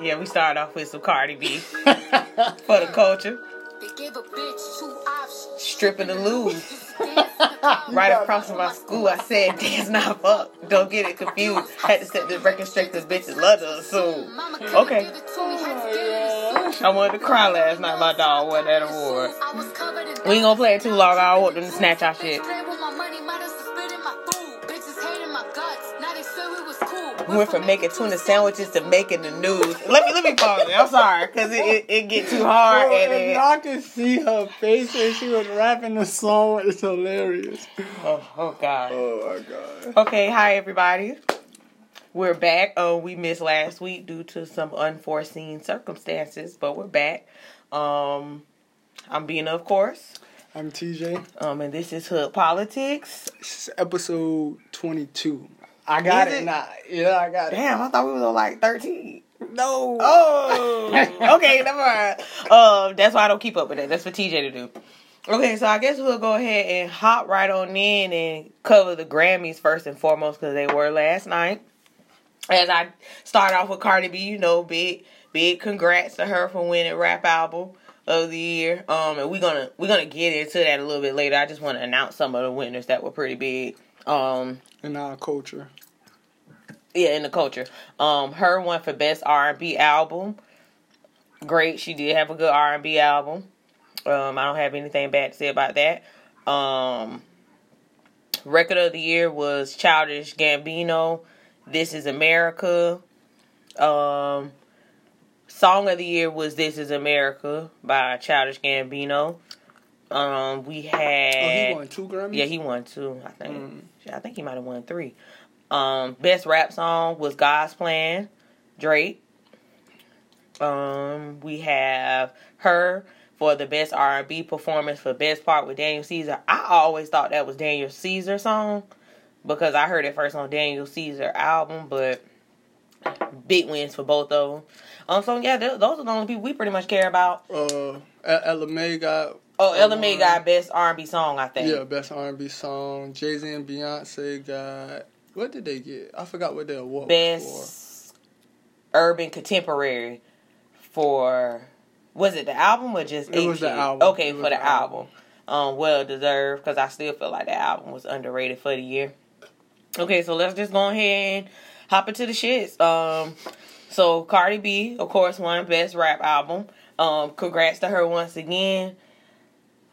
Yeah, we started off with some Cardi B for the culture. Stripping the loose. right across from my school, I said, dance not fuck. Don't get it confused. Had to set the record straight because bitches love to assume. Okay. I wanted to cry last night. My dog won that award. We ain't gonna play it too long. I want them to snatch our shit. Went from making tuna sandwiches to making the news. Let me let me pause it. I'm sorry because it, it, it get too hard. Bro, and if it, y'all can see her face when she was rapping the song. It's hilarious. oh, oh god. Oh my god. Okay, hi everybody. We're back. Oh, we missed last week due to some unforeseen circumstances, but we're back. Um, I'm Bina, of course. I'm TJ. Um, and this is Hood Politics. This is episode 22. I got Is it? it? now. Yeah, I got it. Damn, I thought we was on like 13. No. Oh, okay, never mind. Um, that's why I don't keep up with that. That's for TJ to do. Okay, so I guess we'll go ahead and hop right on in and cover the Grammys first and foremost because they were last night. As I start off with Cardi B, you know, big big congrats to her for winning rap album of the year. Um, and we're gonna we're gonna get into that a little bit later. I just want to announce some of the winners that were pretty big. Um, In our culture. yeah, in the culture. Um, H.E.R. one for best R and B album. Great, she did have a good R and B album. Um, I don't have anything bad to say about that. Um, record of the year was Childish Gambino. This is America. Um, song of the year was This Is America by Childish Gambino. Um, we had. Oh, he won two Grammys? Yeah, he won two. I think. Mm. I think he might have won three. Um, best rap song was God's Plan, Drake. Um, we have H.E.R. for the best R and B performance for best part with Daniel Caesar. I always thought that was Daniel Caesar song because I heard it first on Daniel Caesar album, but big wins for both of them. Um, so yeah, th- those are the only people we pretty much care about. Uh, Ella Mai got. Oh, Ella Mai got best R and B song, I think. Yeah, best R&B song. Jay Z and Beyonce got. What did they get? I forgot what their award was best urban contemporary for was it the album or just It was the album. Okay, for the the album. album. Um, well deserved because I still feel like the album was underrated for the year. Okay, so let's just go ahead and hop into the shits. Um, so Cardi B, of course, won best rap album. Um, congrats to her once again.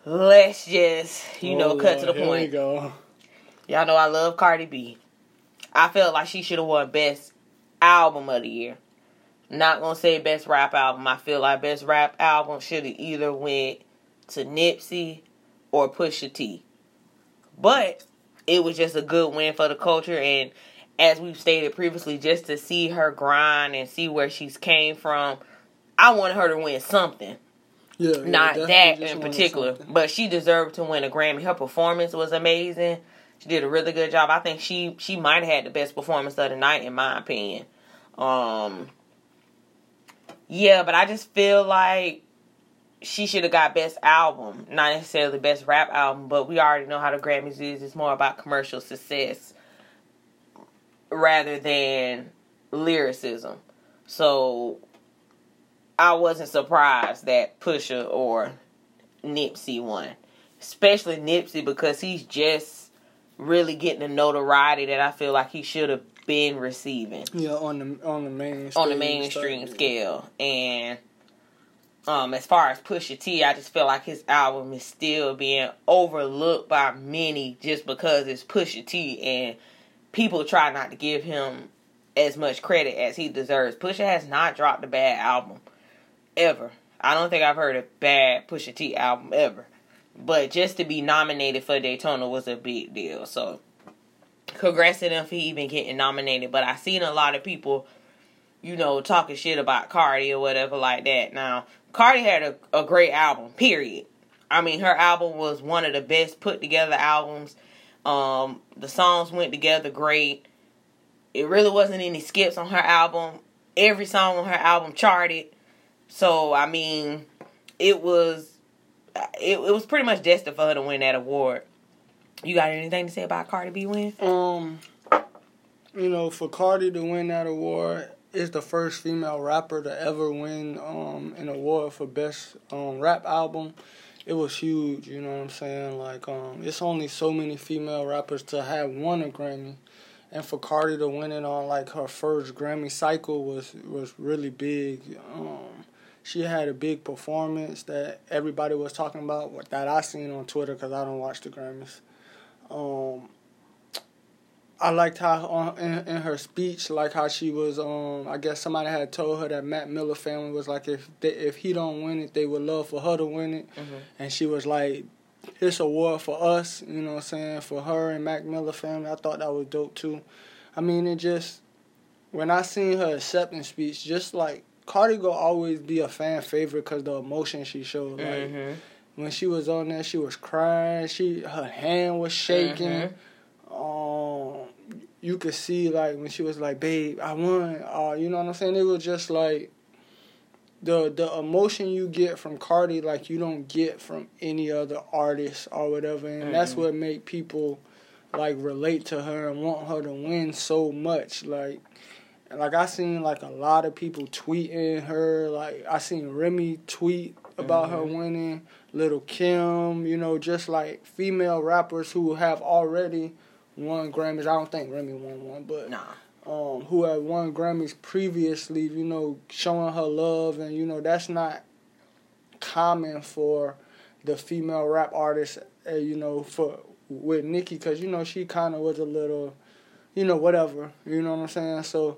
Let's just you know Oh, cut to oh, the here point. Y'all know I love Cardi B. I felt like she should have won Best Album of the Year. Not gonna say Best Rap Album. I feel like Best Rap Album should have either went to Nipsey or Pusha T. But it was just a good win for the culture, and as we've stated previously, just to see her grind and see where she's came from, I wanted her to win something Yeah, yeah, not definitely that in particular, but she deserved to win a Grammy. Her performance was amazing. She did a really good job. I think she she might have had the best performance of the night, in my opinion. Um, yeah, but I just feel like she should have got best album, not necessarily best rap album. But we already know how the Grammys is. It's more about commercial success rather than lyricism. So I wasn't surprised that Pusha or Nipsey won. Especially Nipsey because he's just really getting the notoriety that I feel like he should have been receiving Yeah, on the on the main on the mainstream stuff. scale. And um as far as Pusha T, I just feel like his album is still being overlooked by many just because it's Pusha T and people try not to give him as much credit as he deserves. Pusha has not dropped a bad album ever. I don't think I've heard a bad Pusha T album ever. But just to be nominated for Daytona was a big deal. So congrats to them for even getting nominated. But I seen a lot of people, you know, talking shit about Cardi or whatever like that. Now, Cardi had a, a great album, period. I mean, her album was one of the best put together albums. Um, the songs went together great. It really wasn't any skips on her album. Every song on her album charted. So I mean, it was it, it was pretty much destined for her to win that award. You got anything to say about Cardi B win? Um, you know, for Cardi to win that award, is the first female rapper to ever win um, an award for best um, rap album. It was huge, you know what I'm saying? Like, um, it's only so many female rappers to have won a Grammy, and for Cardi to win it on like her first Grammy cycle was was really big. Um, she had a big performance that everybody was talking about that I seen on Twitter because I don't watch the Grammys. Um, I liked how in, in her speech, like how she was. Um, I guess somebody had told her that Mac Miller family was like, if they, if he don't win it, they would love for her to win it, Mm-hmm. and she was like, "This award for us," you know what I'm saying, for her and Mac Miller family. I thought that was dope too. I mean, it just when I seen her acceptance speech, just like Cardi will always be a fan favorite because the emotion she showed. Like Mm-hmm. when she was on there, she was crying. She her hand was shaking. Um, you could see like when she was like, "Babe, I won." Uh, you know what I'm saying? It was just like the the emotion you get from Cardi, like you don't get from any other artist or whatever, and that's Mhm. what make people like relate to her and want her to win so much. Like, like I seen like a lot of people tweeting her. Like I seen Remy tweet about her winning. Lil' Kim, you know, just like female rappers who have already won Grammys. I don't think Remy won one, but Nah. um, who had won Grammys previously, you know, showing her love, and you know that's not common for the female rap artist, uh, you know, for with Nicki, because you know she kind of was a little, you know, whatever, you know what I'm saying. So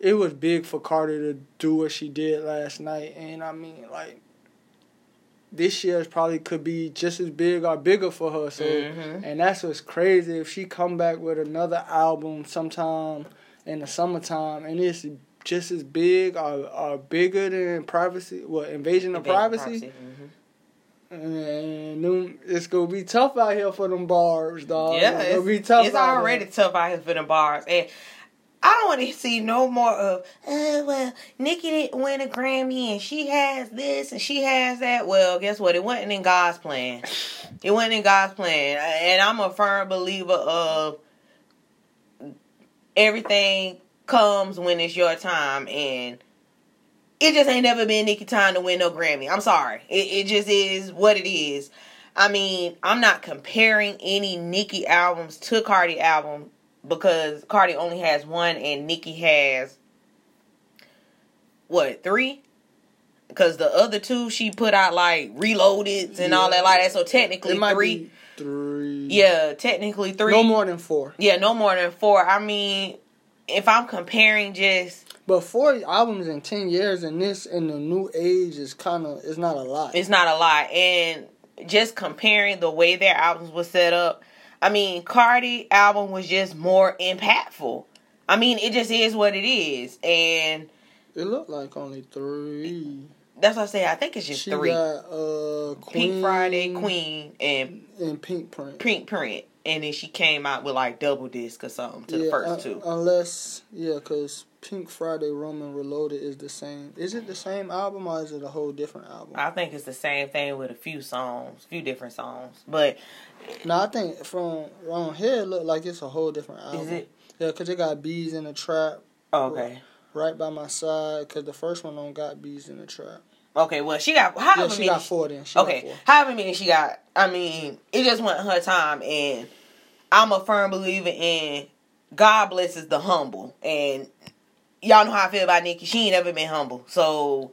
it was big for Cardi to do what she did last night, and I mean, like this year probably could be just as big or bigger for her. So Mhm. and that's what's crazy. If she come back with another album sometime in the summertime and it's just as big or, or bigger than privacy, what invasion of privacy, Mhm. and them, it's gonna be tough out here for them bars, dog. Yeah, it's, gonna be it's, tough. it's already tough out here for the bars, and I don't want to see no more of. Uh, well, Nicki didn't win a Grammy, and she has this, and she has that. Well, guess what? It wasn't in God's plan. It wasn't in God's plan, and I'm a firm believer of everything comes when it's your time, and it just ain't never been Nicki time to win no Grammy. I'm sorry. It, it just is what it is. I mean, I'm not comparing any Nicki albums to Cardi album because Cardi only has one and Nicki has what three? Because the other two she put out like reloaded and all that like that. So technically three. three. Yeah, technically three. no more than four. Yeah, no more than four. I mean, if I'm comparing just But four albums in ten years and this in the new age is kind of it's not a lot. It's not a lot. And just comparing the way their albums were set up, I mean, Cardi album was just more impactful. I mean, it just is what it is. And It looked like only three. that's what I say. I think it's just she three. got uh Queen Pink Friday, Queen, and and Pink Print. Pink Print. And then she came out with like double disc or something to the first un- two. Unless yeah, because Pink Friday Roman Reloaded is the same. Is it the same album or is it a whole different album? I think it's the same thing with a few songs, few different songs. But no, I think from around here it look like it's a whole different album. is it? Yeah, because it got Beez in the Trap oh, Okay. right by my side. Because the first one don't got Beez in the Trap. Okay, well, she got however Yeah, she many got four then. She okay, four. however many she got. I mean, it just went her time, and I'm a firm believer in God blesses the humble, and y'all know how I feel about Nicki. She ain't ever been humble, so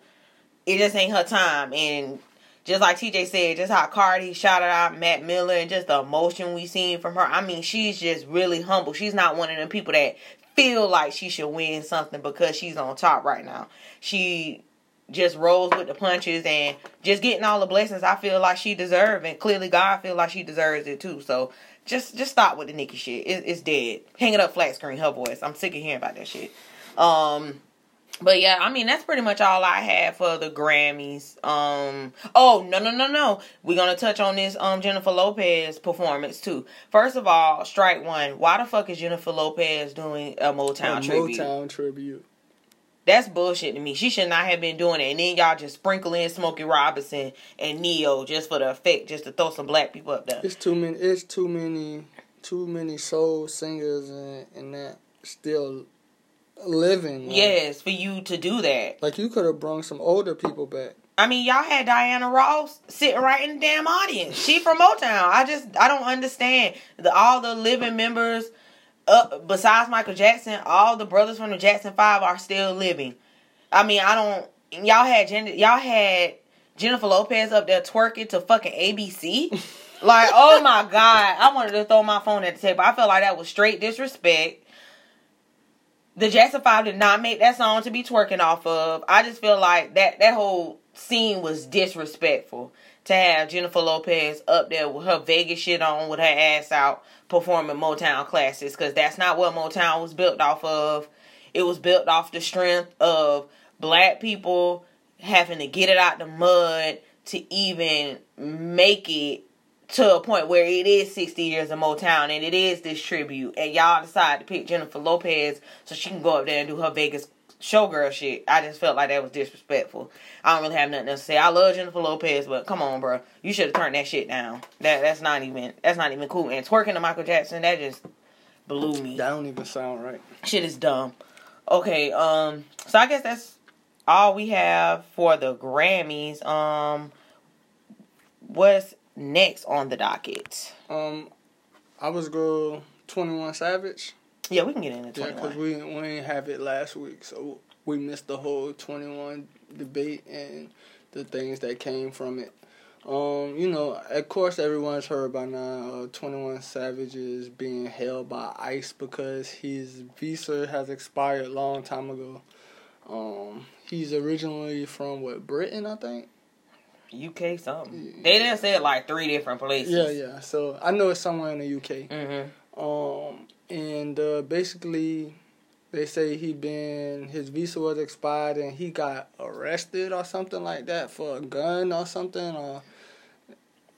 it just ain't her time. And just like TJ said, just how Cardi shouted out Mac Miller, and just the emotion we seen from her. I mean, she's just really humble. She's not one of them people that feel like she should win something because she's on top right now. She just rolls with the punches and just getting all the blessings I feel like she deserves and clearly God feel like she deserves it too. So just just stop with the Nicki shit. It, it's dead. Hang it up flat screen, her voice. I'm sick of hearing about that shit. Um but yeah, I mean that's pretty much all I had for the Grammys. Um oh no no no no. We're gonna touch on this um Jennifer Lopez performance too. First of all, strike one. Why the fuck is Jennifer Lopez doing a Motown A tribute? Motown tribute. That's bullshit to me. She should not have been doing it. And then y'all just sprinkle in Smokey Robinson and Ne-Yo just for the effect, just to throw some black people up there. It's too many. It's too many. Too many soul singers and and that still living. Like, yes, for you to do that. Like you could have brought some older people back. I mean, y'all had Diana Ross sitting right in the damn audience. She from Motown. I just I don't understand the all the living members. Uh, besides Michael Jackson, all the brothers from the Jackson Five are still living. I mean, I don't. Y'all had y'all had Jennifer Lopez up there twerking to fucking ABC. like, oh my god, I wanted to throw my phone at the table. I felt like that was straight disrespect. The Jackson Five did not make that song to be twerking off of. I just feel like that that whole scene was disrespectful to have Jennifer Lopez up there with her Vegas shit on, with her ass out, performing Motown classics, because that's not what Motown was built off of. It was built off the strength of black people having to get it out the mud to even make it to a point where it is 60 years of Motown and it is this tribute and y'all decide to pick Jennifer Lopez so she can go up there and do her Vegas showgirl shit. I just felt like that was disrespectful. I don't really have nothing else to say. I love Jennifer Lopez, but come on, bro, you should have turned that shit down. That that's not even that's not even cool. And twerking to Michael Jackson, that just blew me. That don't even sound right. Shit is dumb. Okay, um, so I guess that's all we have for the Grammys. Um, what's next on the docket? Um, I was go Twenty One Savage. Yeah, we can get into twenty one. Yeah, because we we didn't have it last week, so we missed the whole twenty one debate and the things that came from it. Um, you know, of course, everyone's heard by now. Uh, Twenty One Savage is being held by ICE because his visa has expired a long time ago. Um, he's originally from what Britain, I think. UK something. They didn't say like three different places. Yeah, yeah. So I know it's somewhere in the UK. Mm-hmm. Um, and uh, basically, they say he been his visa was expired and he got arrested or something like that for a gun or something or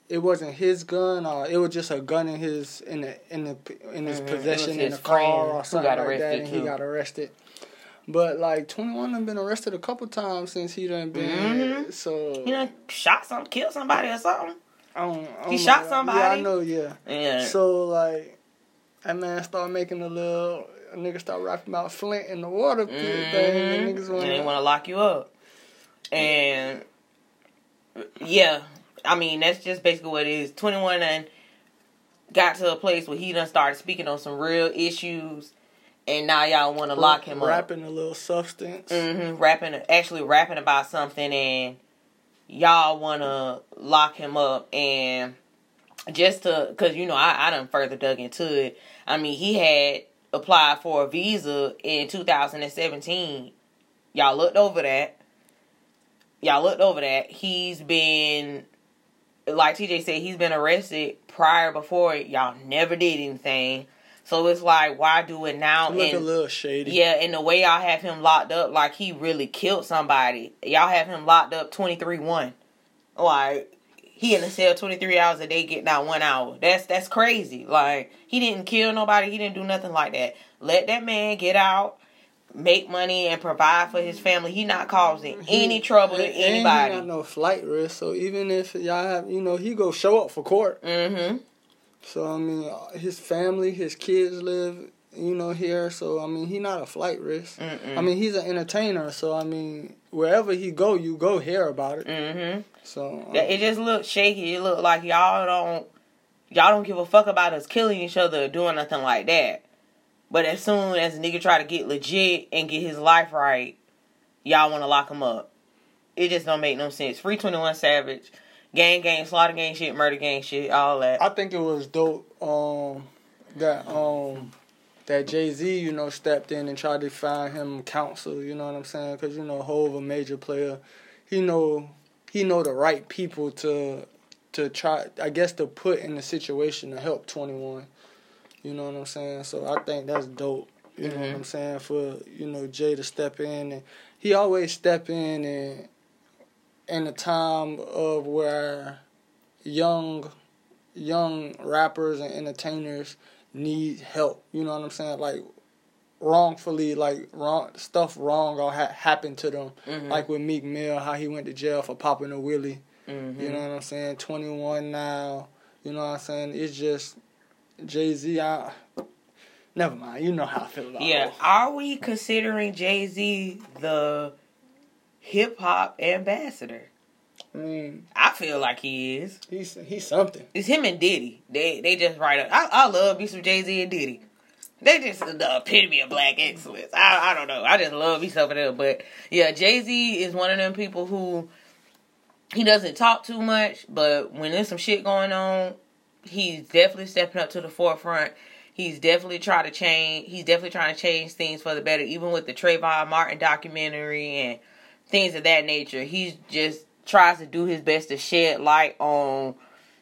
it wasn't his gun or it was just a gun in his in the in the in his mm-hmm. possession in the car or something like that and too. he got arrested. But like twenty one have been arrested a couple times since he done been mm-hmm. so he done shot some killed somebody or something. I don't, I don't he shot somebody. Yeah, I know. Yeah. Yeah. So like, that man started making a little. A nigga start rapping about Flint in the water mm-hmm. thing. And niggas wanna, and they want to lock you up. And yeah, I mean that's just basically what it is. Twenty one and got to a place where he done started speaking on some real issues and now y'all want to lock him rapping up. Rapping a little substance. Mm-hmm. Rapping, actually rapping about something, and y'all want to lock him up, and just to, cause you know I I done further dug into it. I mean he had applied for a visa in 2017. Y'all looked over that. Y'all looked over that. He's been, like TJ said, he's been arrested prior before. Y'all never did anything. So it's like, why do it now? Look and, a little shady. Yeah, and the way y'all have him locked up, like he really killed somebody. Y'all have him locked up twenty three one. Like he in the cell twenty three hours a day, getting out one hour. That's that's crazy. Like he didn't kill nobody. He didn't do nothing like that. Let that man get out. Make money and provide for his family. He not causing he, any trouble to anybody. he got no flight risk. So even if y'all have, you know, he go show up for court. Mm-hmm. So I mean, his family, his kids live, you know, here. So I mean, he not a flight risk. Mm-mm. I mean, he's an entertainer. So I mean, wherever he go, you go hear about it. Mm-hmm. So um, it just looks shaky. It looked like y'all don't y'all don't give a fuck about us killing each other or doing nothing like that. But as soon as a nigga try to get legit and get his life right, y'all want to lock him up. It just don't make no sense. Free Twenty One Savage gang gang, slaughter gang shit, murder gang shit, all that. I think it was dope um, that um, that Jay Z, you know, stepped in and tried to find him counsel. You know what I'm saying? Because you know, Hove a major player, he know he know the right people to to try. I guess to put in the situation to help 21. You know what I'm saying? So I think that's dope. You mm-hmm. know what I'm saying? For you know Jay to step in and he always step in and in a time of where young young rappers and entertainers need help. You know what I'm saying? Like wrongfully, like wrong stuff wrong or ha- happened to them. Mm-hmm. Like with Meek Mill, how he went to jail for popping a wheelie. Mm-hmm. You know what I'm saying? 21 now. You know what I'm saying? It's just Jay Z. I Never mind. You know how I feel about Yeah. Are we considering Jay Z the hip hop ambassador? I mean, I feel like he is. he's he's something. It's him and Diddy. They they just write up. I, I love me some Jay Z and Diddy. They just the epitome of black excellence. I I don't know. I just love me some of them. But yeah, Jay Z is one of them people who he doesn't talk too much, but when there's some shit going on, he's definitely stepping up to the forefront. He's definitely trying to change. He's definitely trying to change things for the better. Even with the Trayvon Martin documentary and things of that nature, he's just tries to do his best to shed light on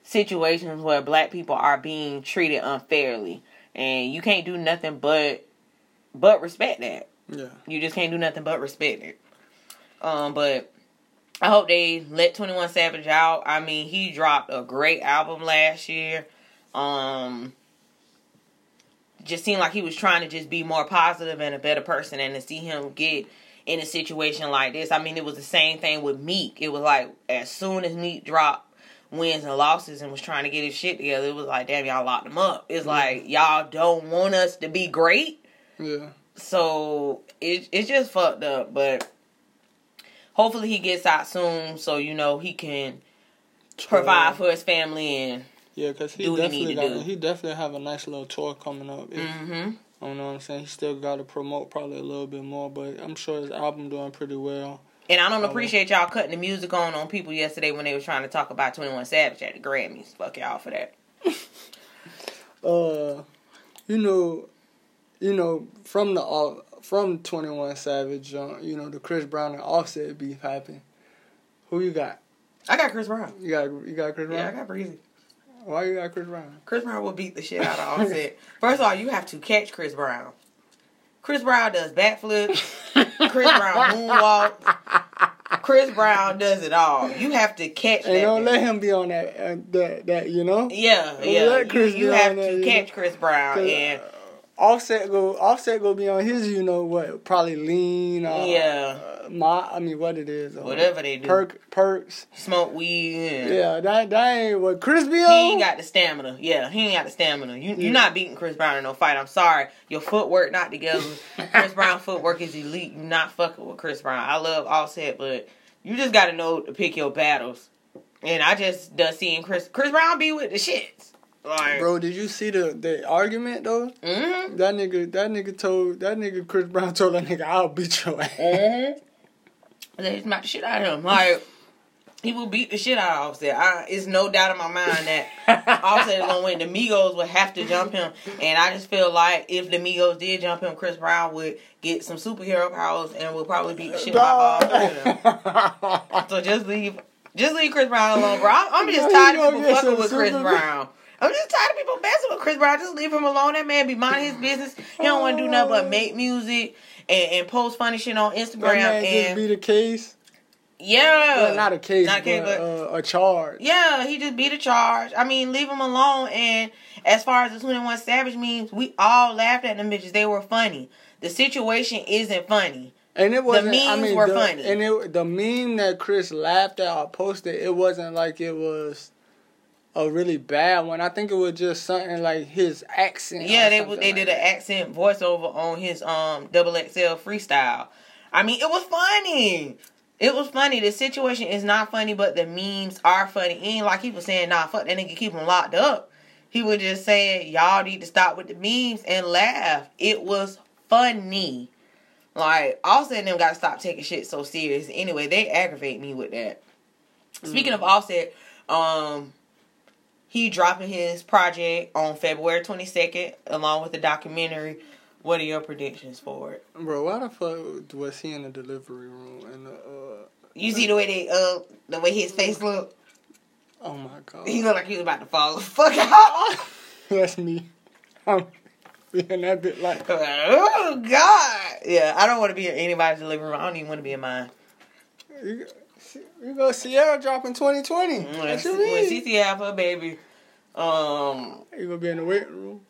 situations where black people are being treated unfairly, and you can't do nothing but but respect that. Yeah. You just can't do nothing but respect it. Um, but I hope they let Twenty One Savage out. I mean, he dropped a great album last year. Um, just seemed like he was trying to just be more positive and a better person, and to see him get in a situation like this, I mean, it was the same thing with Meek. It was like as soon as Meek dropped wins and losses and was trying to get his shit together, it was like, damn, y'all locked him up. It's like y'all don't want us to be great. Yeah. So it it's just fucked up, but hopefully he gets out soon so you know he can provide for his family and Yeah, because he do what he definitely got, do. he definitely have a nice little tour coming up. If, hmm I don't know what I'm saying. He still got to promote probably a little bit more, but I'm sure his album doing pretty well. And I don't Oh. appreciate y'all cutting the music on on people yesterday when they were trying to talk about Twenty One Savage at the Grammys. Fuck y'all for that. Uh, you know, you know from the uh, from Twenty One Savage, uh, you know the Chris Brown and Offset beef happened. Who you got? I got Chris Brown. You got you got Chris Brown. Yeah, I got Breezy. Why you got Chris Brown? Chris Brown will beat the shit out of Offset. First of all, you have to catch Chris Brown. Chris Brown does backflips. Chris Brown moonwalks. Chris Brown does it all. You have to catch that. And don't let him be on that uh, that that you know. Yeah, Don't yeah. let You, Chris you be have on to you catch know? Chris Brown and Offset go Offset go be on his you know what probably lean. Uh, Yeah. Uh, my I mean what it is. Uh, whatever they do. Perk perks. Smoke weed. And Yeah, that that ain't what Chris be on. He ain't got the stamina. Yeah, he ain't got the stamina. You Yeah. you're not beating Chris Brown in no fight. I'm sorry. Your footwork not together. Chris Brown footwork is elite. You not fucking with Chris Brown. I love Offset, but you just gotta know to pick your battles. And I just done seeing Chris Chris Brown be with the shits. Like Bro, did you see the the argument though? mm-hmm. That nigga, that nigga told that nigga Chris Brown told that nigga I'll beat your ass. Mm-hmm. They smacked the shit out of him. Like he will beat the shit out of Offset. I, it's no doubt in my mind that Offset is gonna win. The Migos would have to jump him, and I just feel like if the Migos did jump him, Chris Brown would get some superhero powers and would probably beat the shit out of all three of them. So just leave, just leave Chris Brown alone, bro. I'm, I'm just tired of people fucking with Chris Brown. I'm just tired of people messing with Chris Brown. Just leave him alone. That man be minding his business. He don't want to do nothing but make music and, and post funny shit on Instagram. That man just and beat a case. yeah, Well, not a case, Not a case, but, but- uh, a charge. yeah, he just beat a charge. I mean, leave him alone. And as far as the 21 Savage memes, we all laughed at them bitches. They were funny. The situation isn't funny. And it wasn't. I memes mean, were the, funny. And it, the meme that Chris laughed at or posted, it wasn't like it was a really bad one. I think it was just something like his accent. Yeah, they they like did that. an accent voiceover on his um double XL freestyle. I mean, it was funny. It was funny. The situation is not funny, but the memes are funny. It ain't like he was saying, nah, fuck that nigga, keep him locked up. He was just saying, y'all need to stop with the memes and laugh. It was funny. Like, Offset and them gotta stop taking shit so serious. Anyway, they aggravate me with that. Speaking of Offset, um, he dropping his project on February 22nd along with the documentary. What are your predictions for it? Bro, why the fuck was he in the delivery room? And uh, You see the way they uh the way his face looked. oh my god, He looked like he was about to fall the fuck out. that's me. I'm being that bit like. oh god. Yeah, I don't want to be in anybody's delivery room. I don't even want to be in mine. You, go Sierra dropping 2020. When, What you when mean? CC have her baby, um, You gonna be in the waiting room?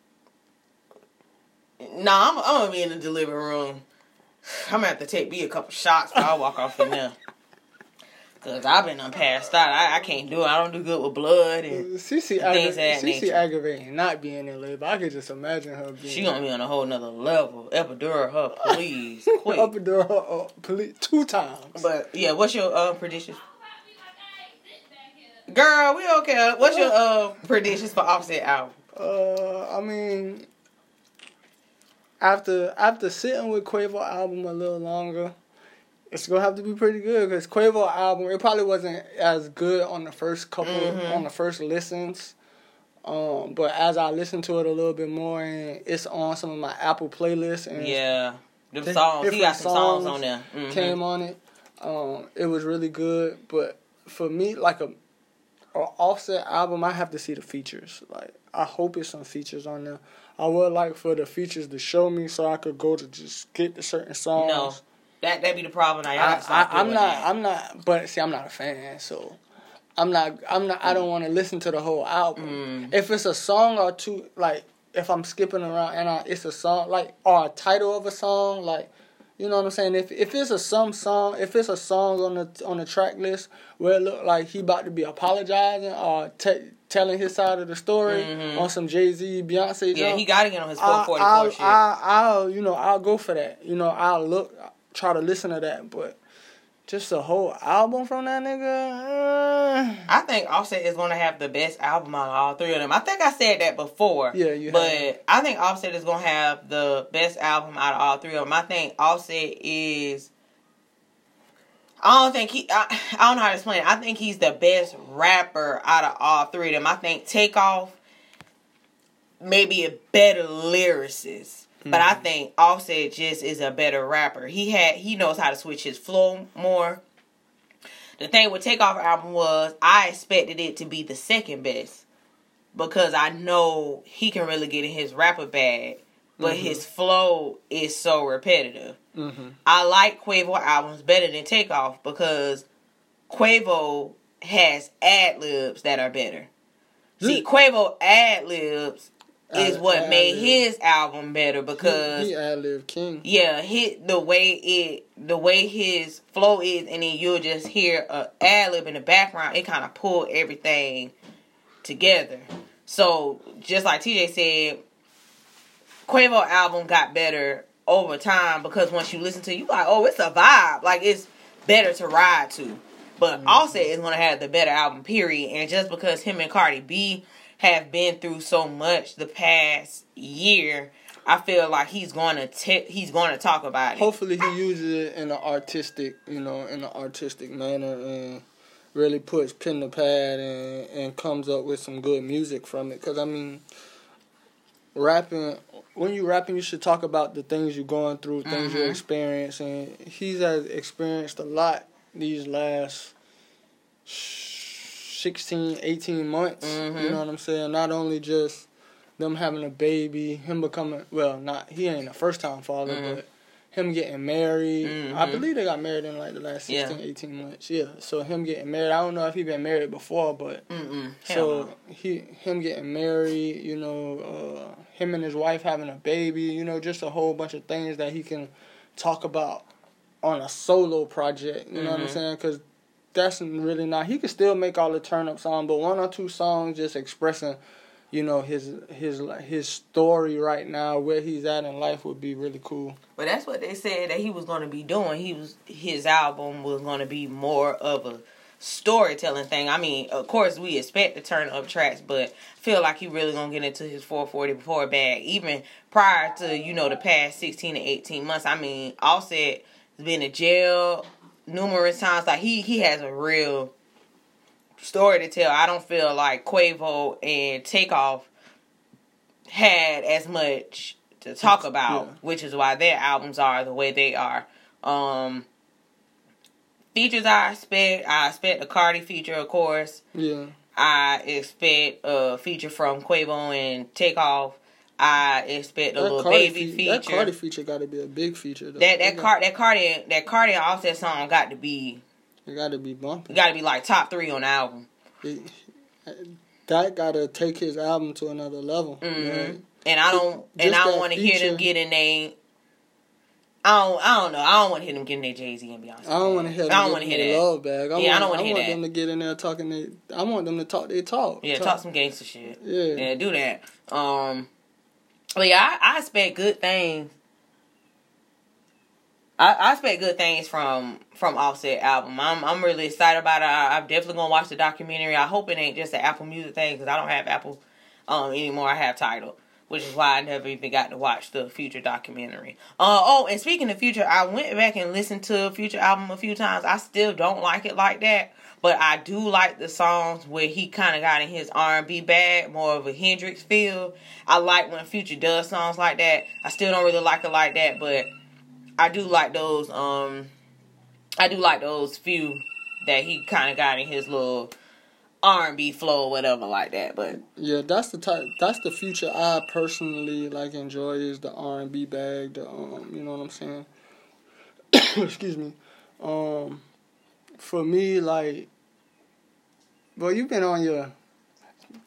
nah, I'm, I'm gonna be in the delivery room. I'm gonna have to take me a couple shots before I walk off in there. Cause I've been passed out. I, I can't do it. I don't do good with blood and CC, Things aggra- of that CC nature. aggravating not being in labor. I could just imagine her being. she gonna be on a whole nother level. Epidural her, please, quick. and her uh, police two times. But yeah, what's your uh, predictions? Girl, we okay. What's your uh, predictions for Offset album? Uh, I mean, after after sitting with Quavo album a little longer, it's gonna have to be pretty good because Quavo album it probably wasn't as good on the first couple Mhm. on the first listens. Um, but as I listen to it a little bit more and it's on some of my Apple playlists and Yeah, them songs. He got some songs, on there. Mhm. came on it. Um, it was really good, but for me, like a, a offset album, I have to see the features. Like I hope it's some features on there. I would like for the features to show me so I could go to just get the certain songs. No, that that be the problem. I, I I'm not. that. I'm not. But see, I'm not a fan, so I'm not. I'm not. I don't want to listen to the whole album. Mm. If it's a song or two, like if I'm skipping around and I, it's a song, like or a title of a song, like you know what I'm saying. If if it's a some song, if it's a song on the on the track list where it look like he about to be apologizing or te- telling his side of the story Mhm. on some Jay Z, Beyonce, Yeah, jump, he got to get on his I- 444 I'll, shit. I'll, I'll, you know, I'll go for that. You know, I'll look, try to listen to that, but just a whole album from that nigga. Uh, I think Offset is gonna have the best album out of all three of them. I think I said that before. Yeah, you But have. I think Offset is gonna have the best album out of all three of them. I think Offset is. I don't think he. I, I don't know how to explain it. I think he's the best rapper out of all three of them. I think Takeoff maybe a better lyricist. But I think Offset just is a better rapper. He had he knows how to switch his flow more. The thing with Takeoff album was I expected it to be the second best because I know he can really get in his rapper bag, but Mhm. his flow is so repetitive. mm-hmm. I like Quavo albums better than Takeoff because Quavo has ad libs that are better. See. Quavo ad libs is what made his album better because he, he ad lib king. yeah, hit the way it the way his flow is, and then you'll just hear a ad lib in the background. It kind of pull everything together. So just like TJ said, Quavo album got better over time because once you listen to, it, you like, oh, it's a vibe. Like it's better to ride to. But mm-hmm. Offset is gonna have the better album, period. And just because him and Cardi B have been through so much the past year, I feel like he's gonna t- he's gonna talk about it. Hopefully, he uses it in an artistic, you know, in an artistic manner and really puts pen to pad and and comes up with some good music from it. Cause I mean, rapping when you rapping, you should talk about the things you're going through, things you're Mhm. experiencing. He's has experienced a lot these last 16, 18 months. Mhm. You know what I'm saying? Not only just them having a baby, him becoming well, not he ain't a first time father, Mhm. but him getting married. I Mhm. believe they got married in like the last Yeah. 16, 18 months. Yeah. So him getting married, I don't know if he been married before, but Mm-mm. So he him getting married, you know, uh, him and his wife having a baby, you know, just a whole bunch of things that he can talk about on a solo project. You know what I'm Mhm. saying? Because that's really not. He could still make all the turn up songs, but one or two songs just expressing, you know, his his his story right now, where he's at in life, would be really cool. But that's what they said that he was going to be doing. He was his album was going to be more of a storytelling thing. I mean, of course, we expect the turn up tracks, but feel like he really gonna get into his 444 bag even prior to you know the past 16 to 18 months. I mean, Offset has been in jail numerous times. Like he he has a real story to tell. I don't feel like Quavo and Takeoff had as much to talk about, Yeah. which is why their albums are the way they are. Um features I expect I expect a Cardi feature of course. Yeah. I expect a feature from Quavo and Takeoff. I expect a little Cardi baby fe- feature. That Cardi feature got to be a big feature. Though. that that card that Cardi that Cardi Offset song got to be It got to be bumping. got to be like top three on the album. It- that got to take his album to another level. Mhm. And I don't Just and I don't want to hear them getting they. I don't, I don't know. I don't want to hear them getting their Jay Z and Beyonce. I don't want to hear. I don't want to hear that. love bag. I Yeah, I don't wanna I hear want that. them to get in there talking. They, I want them to talk. They talk. Yeah, talk some gangster shit. Yeah. Yeah, do that. Um, but yeah, I, I expect good things. I, I expect good things from from Offset album. I'm I'm really excited about it. I, I'm definitely gonna watch the documentary. I hope it ain't just an Apple Music thing because I don't have Apple um anymore. I have Tidal, which is why I never even got to watch the Future documentary. Uh oh, and speaking of Future, I went back and listened to Future album a few times. I still don't like it like that, but I do like the songs where he kind of got in his R&B bag, more of a Hendrix feel. I like when Future does songs like that. I still don't really like it like that, but I do like those. Um, I do like those few that he kind of got in his little R and B flow or whatever like that. But Yeah, that's the type. That's the future I personally like enjoy is the R and B bag. The um, you know what I'm saying. Excuse me. Um, for me, like, well, you've been on your.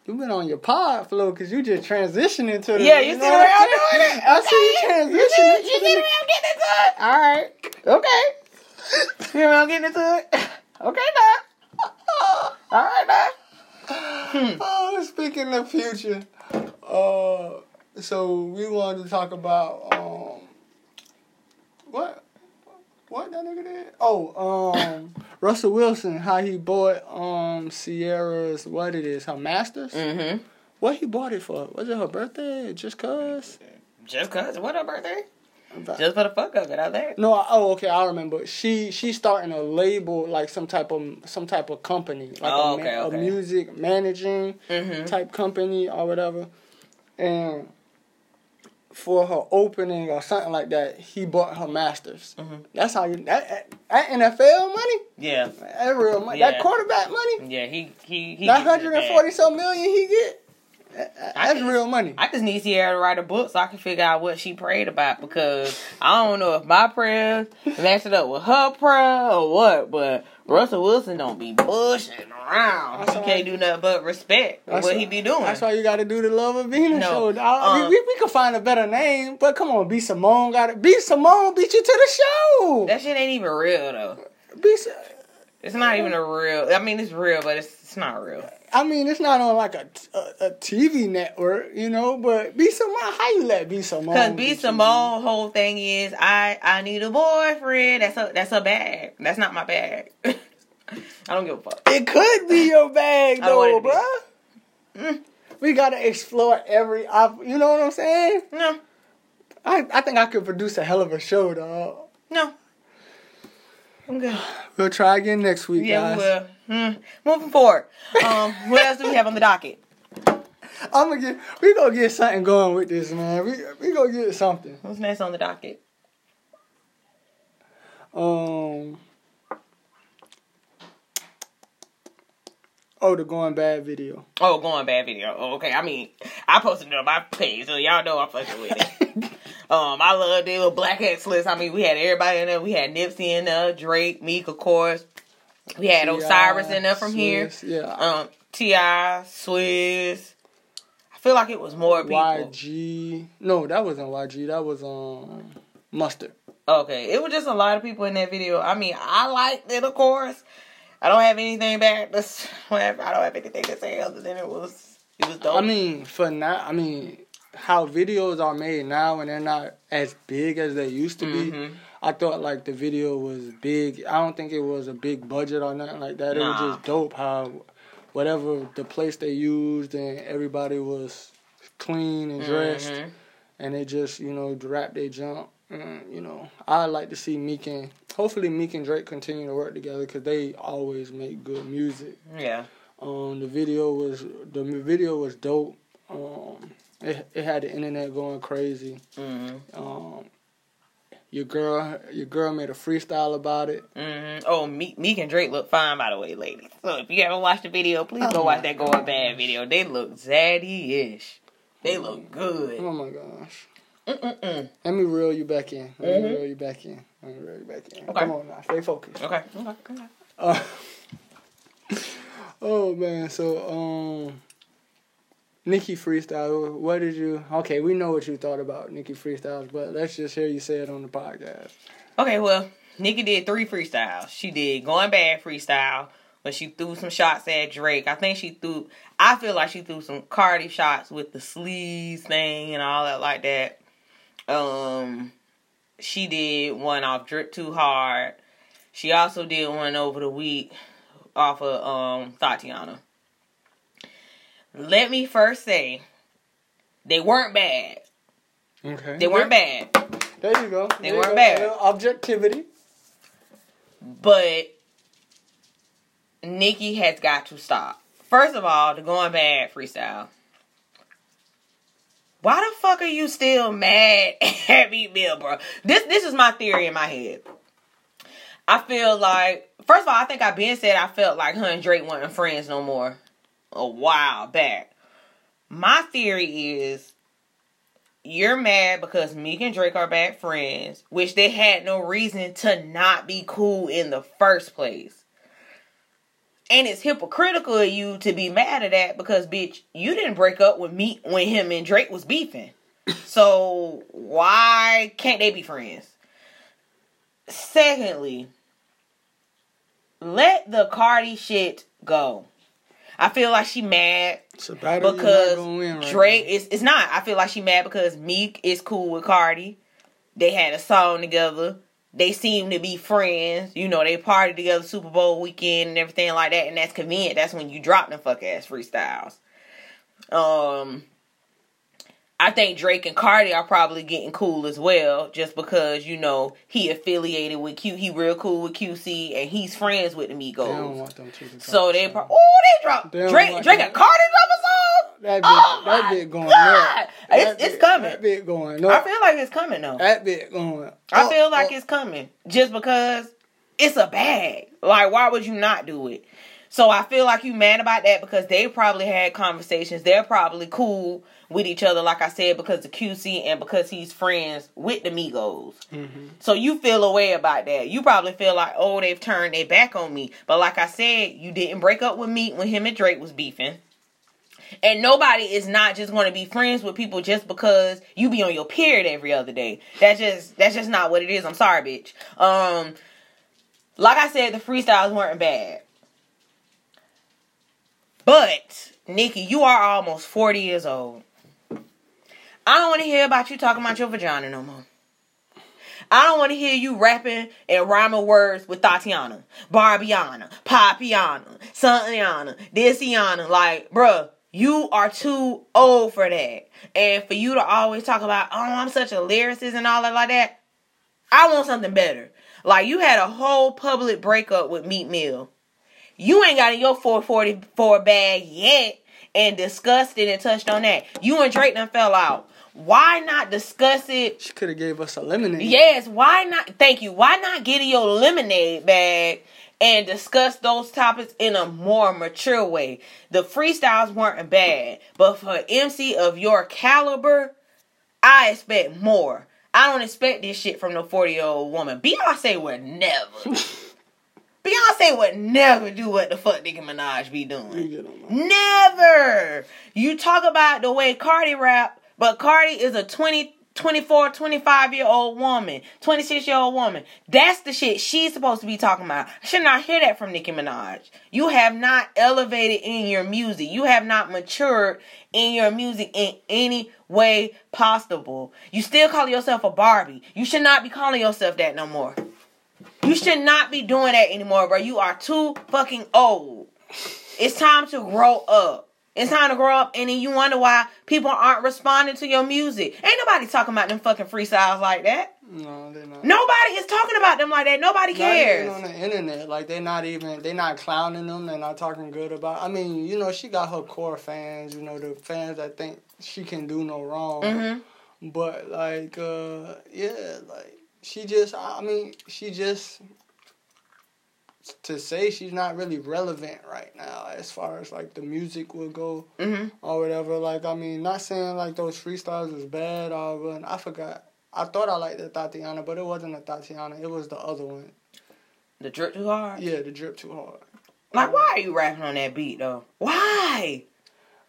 You've been on your pod flow because you just transitioning to the. yeah, you see the way what I'm doing it. I see you transitioning. You see, you see the the- way I'm getting into it. All right, okay. See the way I'm getting into it. Okay, now. All right, now. Oh, speaking of future, uh, so we wanted to talk about um, what, what that nigga did? Oh, um, Russell Wilson, how he bought um Ciara's what it is, her masters. Mm-hmm. What he bought it for? Was it her birthday? Just cause? Just cause what her birthday? Just for the fuck of it, I think. No, oh okay, I remember. She she's starting a label like some type of some type of company, like Oh, a, ma- okay, a music managing Mm-hmm. type company or whatever. And for her opening or something like that, he bought her masters. Mhm. That's how you that, that NFL money, Yeah, that real money, Yeah. that quarterback money, yeah. He he he. that hundred and forty some million he get. That's real money. I just need Ciara to write a book so I can figure out what she prayed about because I don't know if my prayers matching up with her prayer or what, but Russell Wilson don't be bushing around. That's He can't do nothing but respect what why- he be doing. That's why you got to do the Love of Venus No, show. um, we, we could find a better name, but come on, B Simone got it. B Simone beat you to the show. That shit ain't even real though. B, It's not even a real. I mean, it's real, but it's it's not real. I mean, it's not on like a, a, a TV network, you know. But B Simone, how you let B Simone? Cause beat B? Simone whole thing is I I need a boyfriend. That's a that's a bag. That's not my bag. I don't give a fuck. It could be your bag though, want it to bruh. Mm. We gotta explore every. op- You know what I'm saying? No, I I think I could produce a hell of a show, dog. no. I'm good. We'll try again next week, Yeah, guys. we will. Hmm. Moving forward. Um, what else do we have on the docket? I'm gonna get. We gonna get something going with this, man. We we gonna get something. What's next on the docket? Um. Oh, the going bad video. Oh, going bad video. Oh, okay. I mean, I posted it on my page, so y'all know I'm fucking with it. um, I love the little black X list. I mean, we had everybody in there. We had Nipsey in there, Drake, Meek, of course. We had Osiris in there from here. Yeah. Um, Ti, Swizz. I feel like it was more people. YG. No, that wasn't YG. That was um mustard. Okay, it was just a lot of people in that video. I mean, I liked it, of course. I don't have anything bad. To, whatever. I don't have anything to say other than it was it was dope. I mean, for now, I mean, how videos are made now and they're not as big as they used to be. I thought like the video was big. I don't think it was a big budget or nothing like that. It was just dope how whatever the place they used and everybody was clean and dressed Mhm. and they just you know rap their jump. And, you know, I like to see Meek and hopefully Meek and Drake continue to work together because they always make good music. Yeah. Um, the video was the video was dope. Um, it it had the internet going crazy. hmm Um, your girl, your girl made a freestyle about it. hmm Oh, Meek, Meek and Drake look fine, by the way, ladies. So if you haven't watched the video, please go Oh watch my that Going Bad video. They look zaddy-ish. They look good. Oh my gosh! Mm-mm-mm. Let me reel you back in. Let me Mhm. reel you back in. Let me reel you back in. Okay. Come on now, stay focused. Okay. Okay. okay. Uh, oh man, so um, Nicki freestyle. What did you? Okay, we know what you thought about Nicki freestyles, but let's just hear you say it on the podcast. Okay, well, Nicki did three freestyles. She did going bad freestyle when she threw some shots at Drake. I think she threw. I feel like she threw some Cardi shots with the sleeves thing and all that like that. Um, she did one off Drip Too Hard. She also did one over the week off of um Thotiana. Let me first say, they weren't bad. Okay. They weren't bad. There you go. They There weren't go. bad. Objectivity. But Nicki has got to stop. First of all, the going bad freestyle. Why the fuck are you still mad at Meek Mill, bro? This this is my theory in my head. I feel like first of all, I think I've been said I felt like her and Drake weren't friends no more a while back. My theory is you're mad because Meek and Drake are bad friends, which they had no reason to not be cool in the first place. And it's hypocritical of you to be mad at that because, bitch, you didn't break up with Meek when him and Drake was beefing. So why can't they be friends? Secondly, let the Cardi shit go. I feel like she mad It's a not because right Drake now. is it's not. I feel like she mad because Meek is cool with Cardi. They had a song together. They seem to be friends. You know, they party together Super Bowl weekend and everything like that, and that's convenient. That's when you drop them fuck ass freestyles. Um I think Drake and Cardi are probably getting cool as well, just because you know he affiliated with Q. He real cool with QC, and he's friends with the They don't Migos. want them two to talk. So they, pro- oh, they dropped They Drake. want Drake and Cardi drop a song. that oh bit, Oh that bit going God. up. It's That it's bit- coming. That bit going I feel like it's coming though. That bit going. I oh, feel like up. it's coming just because it's a bag. Like, why would you not do it? So I feel like you mad about that because they probably had conversations. They're probably cool with each other, like I said, because of QC and because he's friends with the Migos. Mhm. So you feel away about that. You probably feel like, oh, they've turned their back on me. But like I said, you didn't break up with me when him and Drake was beefing. And nobody is not just going to be friends with people just because you be on your period every other day. That's just that's just not what it is. I'm sorry, bitch. Um, like I said, the freestyles weren't bad. But Nicki, you are almost 40 years old. I don't want to hear about you talking about your vagina no more. I don't want to hear you rapping and rhyming words with Tatiana, Barbiana, Papiana, Santiana, Disiana. Like, bruh, you are too old for that. And for you to always talk about, oh, I'm such a lyricist and all that like that, I want something better. Like, you had a whole public breakup with Meek Mill. You ain't got in your 444 bag yet and discussed it and touched on that. You and Drake done fell out. Why not discuss it She could have gave us a lemonade. Yes, why not? Thank you. Why not get in your lemonade bag and discuss those topics in a more mature way? The freestyles weren't bad, but for MC of your caliber, I expect more. I don't expect this shit from no 40 year old woman. Beyonce would never. Beyonce would never do what the fuck Nicki Minaj be doing. get on my- Never. You talk about the way Cardi rap, but Cardi is a 20, 24, 25 year old woman, 26 year old woman. That's the shit she's supposed to be talking about. I should not hear that from Nicki Minaj. You have not elevated in your music. You have not matured in your music in any way possible. You still call yourself a Barbie. You should not be calling yourself that no more. You should not be doing that anymore, bro. You are too fucking old. It's time to grow up. It's time to grow up, and then you wonder why people aren't responding to your music. Ain't nobody talking about them fucking freestyles like that. No, they're not. Nobody is talking about them like that. Nobody Not even cares. on the internet, like they're not even they're not clowning them. They're not talking good about. I mean, you know, she got her core fans. You know, the fans that think she can do no wrong. hmm But like, uh, yeah, like she just. I mean, she just. To say she's not really relevant right now, as far as like the music will go hmm or whatever. Like, I mean, not saying like those freestyles is bad or but I forgot. I thought I liked the Tatiana, but it wasn't the Tatiana. It was the other one. The drip too hard. Yeah, the drip too hard. Like, why are you rapping on that beat though? Why?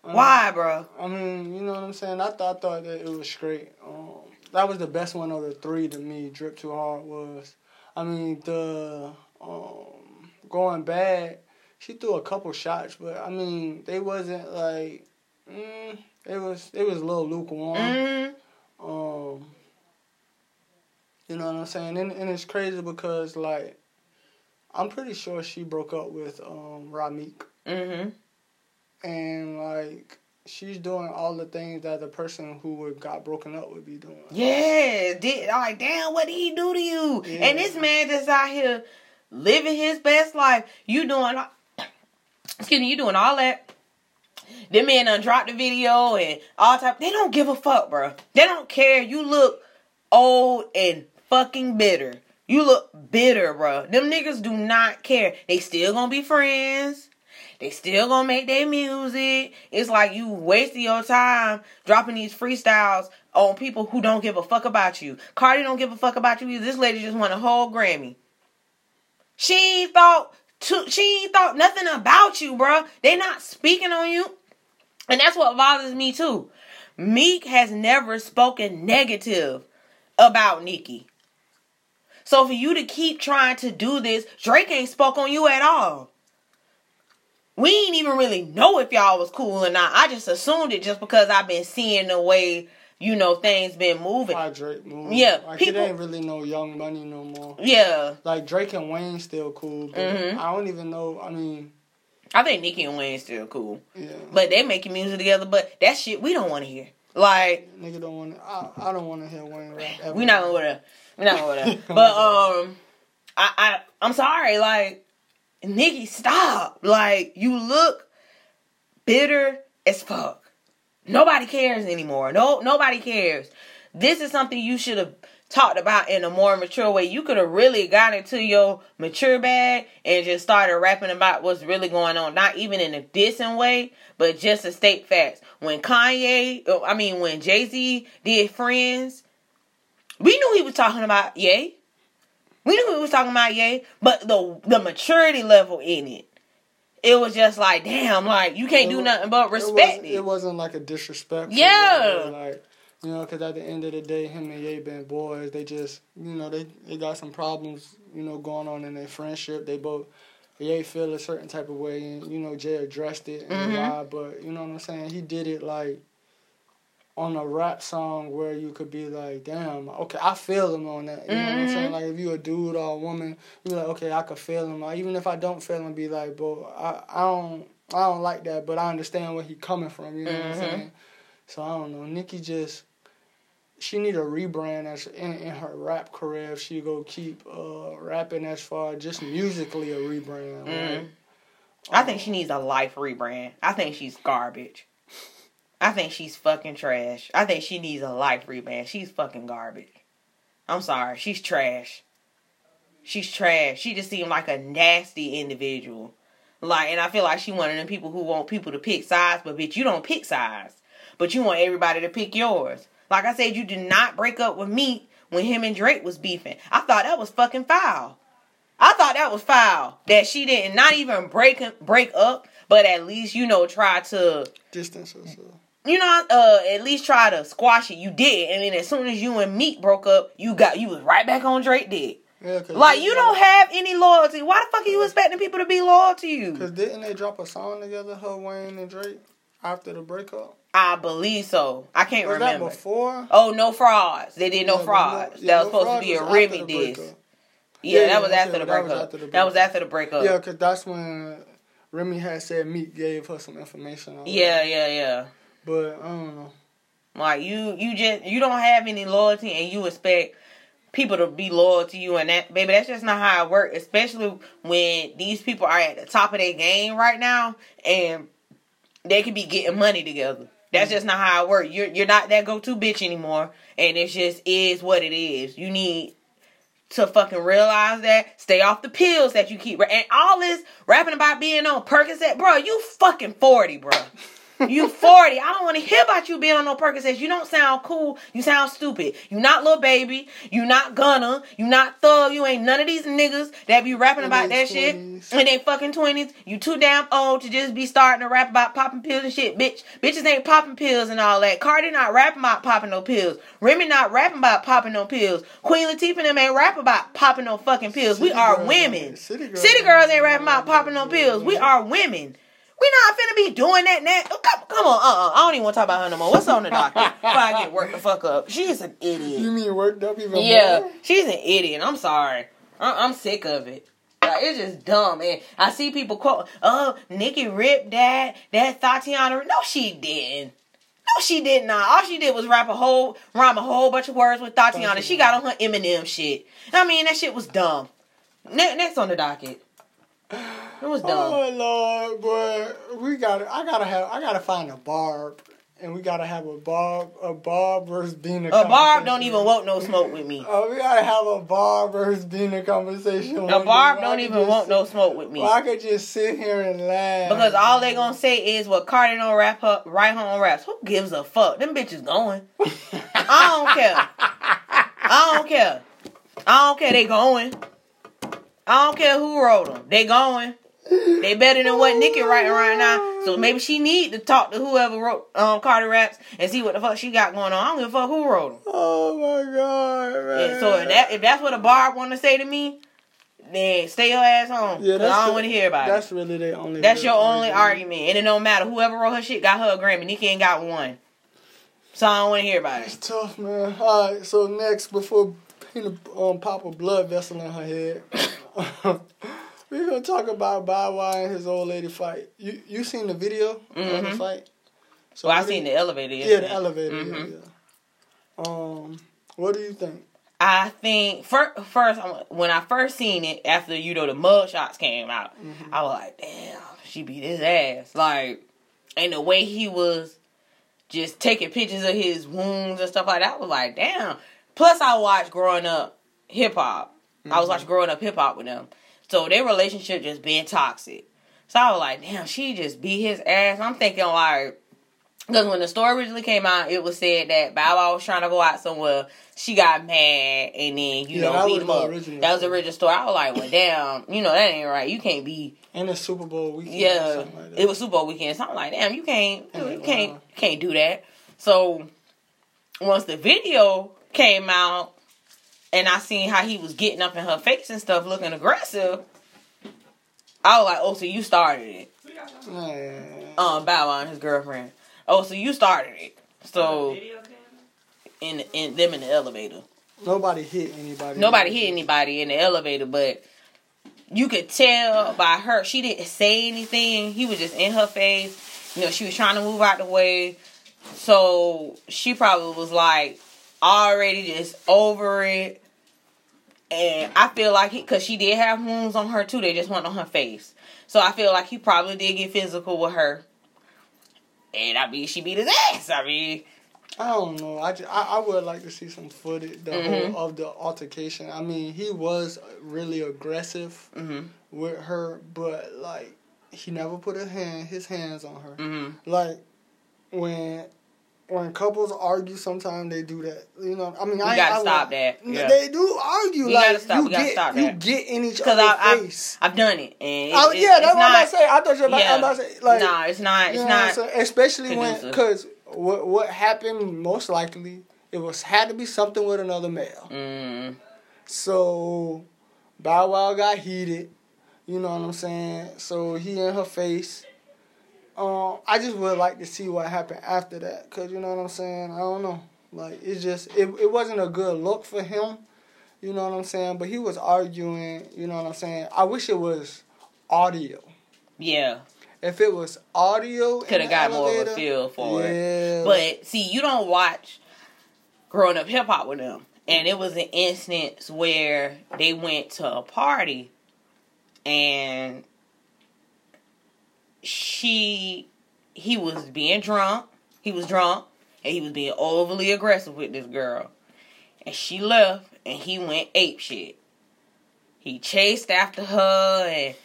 Um, Why, bro? I mean, you know what I'm saying. I thought I thought that it was straight. Um, that was the best one of the three to me. Drip too hard was. I mean the um, going bad. She threw a couple shots, but I mean they wasn't like. Mm, it was it was a little lukewarm. Mm, Um, you know what I'm saying? And, and it's crazy because like I'm pretty sure she broke up with um Ramik mm-hmm. and like she's doing all the things that the person who would got broken up would be doing. Yeah, did like damn, what did he do to you? Yeah. And this man just out here living his best life. You doing, excuse me, you doing all that. Them men done dropped the video and all type. They don't give a fuck, bro. They don't care. You look old and fucking bitter. You look bitter, bro. Them niggas do not care. They still gonna be friends. They still gonna make their music. It's like you wasting your time dropping these freestyles on people who don't give a fuck about you. Cardi don't give a fuck about you. This lady just won a whole Grammy. She thought to, she thought nothing about you, bro. They not speaking on you. And that's what bothers me too. Meek has never spoken negative about Nicki. So for you to keep trying to do this, Drake ain't spoke on you at all. We ain't even really know if y'all was cool or not. I just assumed it just because I've been seeing the way, you know, things been moving. Why Drake moved. Yeah, like people- it ain't really no Young Money no more. Yeah. Like Drake and Wayne still cool, but Mhm. I don't even know. I mean, I think Nicki and Wayne still cool. yeah, But they making music together, but that shit we don't want to hear. Like, nigga don't want. I I don't want to hear Wayne rap. Ever. we not gonna we not gonna But um I, I I'm sorry, like Nicki, stop. Like you look bitter as fuck. Nobody cares anymore. No nobody cares. This is something you should have talked about in a more mature way. You could have really got into your mature bag and just started rapping about what's really going on. Not even in a dissing way, but just to state facts. When Kanye, I mean, when Jay Z did Friends, we knew he was talking about Ye. We knew he was talking about Ye, but the the maturity level in it, it was just like, damn, like you can't It do nothing but respect it. it wasn't like a disrespect. Yeah. like you know, because at the end of the day, him and Ye been boys. They just you know they they got some problems you know going on in their friendship. They both. Ye feel a certain type of way, and you know Jay addressed it and Mhm. why, but you know what I'm saying. He did it like on a rap song where you could be like, damn, okay, I feel him on that. You know what I'm saying? Mhm. Like if you a dude or a woman, you're like, okay, I could feel him. Or even if I don't feel him, be like, bro, I, I don't I don't like that, but I understand where he coming from. You know what I'm Mhm. saying? So I don't know. Nicki just she need a rebrand as in, in her rap career. If she go keep uh, rapping as far just musically a rebrand. Mhm. Like, I think she needs a life rebrand. I think she's garbage. I think she's fucking trash. I think she needs a life rebrand. She's fucking garbage. I'm sorry. She's trash. She's trash. She just seemed like a nasty individual. Like, and I feel like she one of them people who want people to pick sides, but bitch, you don't pick sides. But you want everybody to pick yours. Like I said, you did not break up with me when him and Drake was beefing. I thought that was fucking foul. I thought that was foul. That she didn't not even break break up, but at least you know try to distance herself. You know uh at least try to squash it. You did, and then as soon as you and Meek broke up, you got you was right back on Drake dick. Yeah, Like you don't have any loyalty. Why the fuck are you expecting people to be loyal to you? Cause didn't they drop a song together, her Wayne and Drake, after the breakup? I believe so. I can't Was remember. that before? Oh, no frauds. They did no Yeah, but frauds. yeah, that was No supposed to be a Remy diss. Yeah, Yeah, that was after the that breakup. That was after the breakup. Yeah, cause that's when Remy had said Meek gave her some information. yeah, yeah, yeah. But I don't know. Like you, you just you don't have any loyalty, and you expect people to be loyal to you, and that baby, that's just not how it works. Especially when these people are at the top of their game right now, and they could be getting money together. That's just not how it works. You're you're not that go to bitch anymore, and it just is what it is. You need to fucking realize that. Stay off the pills that you keep, and all this rapping about being on Percocet, bro. You fucking forty, bro. You 40. I don't want to hear about you being on no Percocets. You don't sound cool. You sound stupid. You not Lil Baby. You not Gunna. You not thug. You ain't none of these niggas that be rapping about that shit 20s. in their fucking 20s. You too damn old to just be starting to rap about popping pills and shit. Bitch, bitches ain't popping pills and all that. Cardi not rapping about popping no pills. Remy not rapping about popping no pills. Queen Latifah and them ain't rap about popping no fucking pills. we are girls women. city girls City girls ain't ain't rapping about popping no pills. We are women. We not finna be doing that now. Oh, Come, come on, uh, uh I don't even want to talk about her no more. What's on the docket? Before I get worked the fuck up. She's an idiot. You mean worked up even Yeah, more? she's an idiot. I'm sorry. I- I'm sick of it. Like, it's just dumb. And I see people quote, "Oh, Nicki ripped that that Tatiana." No, she didn't. No, she did not. All she did was rap a whole rhyme a whole bunch of words with Tatiana. She got on her Eminem shit. I mean, that shit was dumb. Ne- next on the docket. It was dumb. Oh Lord, boy, we got to I gotta have. I gotta find a barb, and we gotta have a barb, a barb versus being a. A barb don't even want no smoke with me. Oh, we gotta have a barb versus being a conversation. A barb don't even want sit- no smoke with me. Well, I could just sit here and laugh Because all they gonna say is what Cardi don't rap her right home raps. Who gives a fuck? Them bitches going. I don't care. I don't care. I don't care. They going. I don't care who wrote them. They going. They better than what Nicki writing right now. So maybe she need to talk to whoever wrote um Cardi raps and see what the fuck she got going on. I don't give a fuck who wrote them. Oh my god, man. And so if that if that's what a barb want to say to me, then stay your ass home. Yeah, that's I don't want to hear about it. That's really their only. That's your only argument. And it don't matter. Whoever wrote her shit got her a Grammy. Nicki ain't got one. So I don't want to hear about It's it. tough, man. All right, so next, before Pina um, pop a blood vessel in her head, we're gonna talk about Bow Wow and his old lady fight. You you seen the video of the Mhm. fight? So So I seen the elevator. Yeah, the elevator. Mhm. Yeah, yeah. Um, what do you think? I think fir- first when I first seen it after you know the mug shots came out, Mm-hmm. I was like, damn, she beat his ass. Like, and the way he was just taking pictures of his wounds and stuff like that, I was like, damn. Plus, I watched growing up hip hop. I was Mm-hmm. watching growing up hip hop with them, so their relationship just being toxic. So I was like, damn, she just beat his ass. I'm thinking like. Because when the story originally came out, it was said that Bow Wow was trying to go out somewhere. She got mad and then, you Yeah, know, that beat was him the up. original That was the story. original story. I was like, well, damn, you know, that ain't right. You can't be, And the Super Bowl weekend. or yeah. something like that. It was Super Bowl weekend. So I'm like, damn, you can't, Yeah, you can't, you can't do that. So once the video came out and I seen how he was getting up in her face and stuff, looking aggressive, I was like, oh, so you started it. Man. Um, Bow Wow and his girlfriend. Oh, so you started it. So in in them in the elevator. Nobody hit anybody. Nobody hit anybody in the elevator, but you could tell by her she didn't say anything. He was just in her face. You know, she was trying to move out the way. So she probably was like already just over it. And I feel like he, cause she did have wounds on her too. They just went on her face. So I feel like he probably did get physical with her. And I mean, she beat his ass. I mean, I don't know. I, just, I, I would like to see some footage the Mhm. whole of the altercation. I mean, he was really aggressive hmm with her, but like he never put his hand his hands on her. hmm Like when when couples argue, sometimes they do that. You know, I mean, We I gotta I stop would- that. Yeah. They do argue. We like gotta stop- you get you that. get in each other's I, face. I've, done it. And it, oh yeah, it's that's what I'm not, about to say. I thought you were about, yeah. I'm about to say like nah, it's not. It's you know what I'm not. saying? Especially when, because what what happened most likely it was had to be something with another male. Mm, So Bow Wow got heated. You know what I'm saying? So he in her face. Um, I just would like to see what happened after that, cause you know what I'm saying. I don't know. Like it's just it it wasn't a good look for him. You know what I'm saying? But he was arguing. You know what I'm saying? I wish it was audio. yeah, If it was audio, could have got more of a feel for it. But see, you don't watch growing up hip hop with them, and it was an instance where they went to a party, and she, he was being drunk. He was drunk, and he was being overly aggressive with this girl, and she left, and he went ape shit. He chased after her and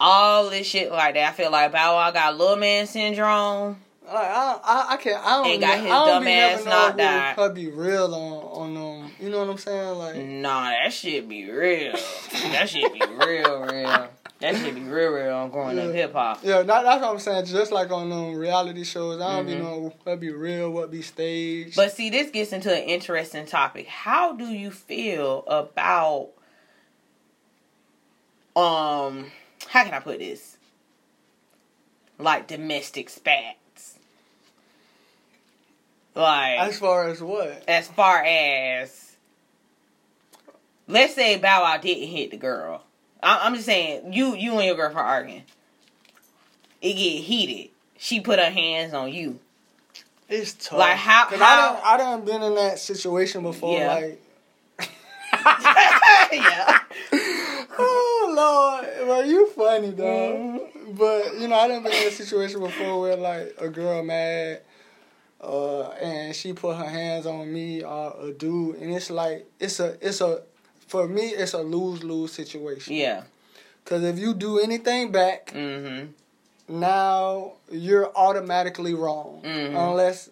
all this shit like that. I feel like Bow Wow got little man syndrome. Like, I, I, I can't. I don't. And got his I don't dumb be ass never knocked know out. who her be real on on um. You know what I'm saying? Like, Nah, that shit be real. that shit be real, real. That shit be real, real on growing up Yeah. hip hop. yeah, that, that's what I'm saying. Just like on um reality shows, I don't be Mhm. know what be real, what be staged. But see, this gets into an interesting topic. How do you feel about um how can I put this? Like domestic spats. Like as far as what? as far as let's say Bow Wow didn't hit the girl. I- I'm just saying you you and your girlfriend arguing. It get heated. She put her hands on you. It's tough. Like, how- 'Cause how- I done, I done been in that situation before. Yeah. Like, yeah. oh Lord, well you funny dog. Mhm. But you know, I done been in a situation before where like a girl mad, uh, and she put her hands on me or a dude, and it's like it's a it's a for me it's a lose lose situation. Yeah. Cause if you do anything back, Mm-hmm. now you're automatically wrong Mhm. unless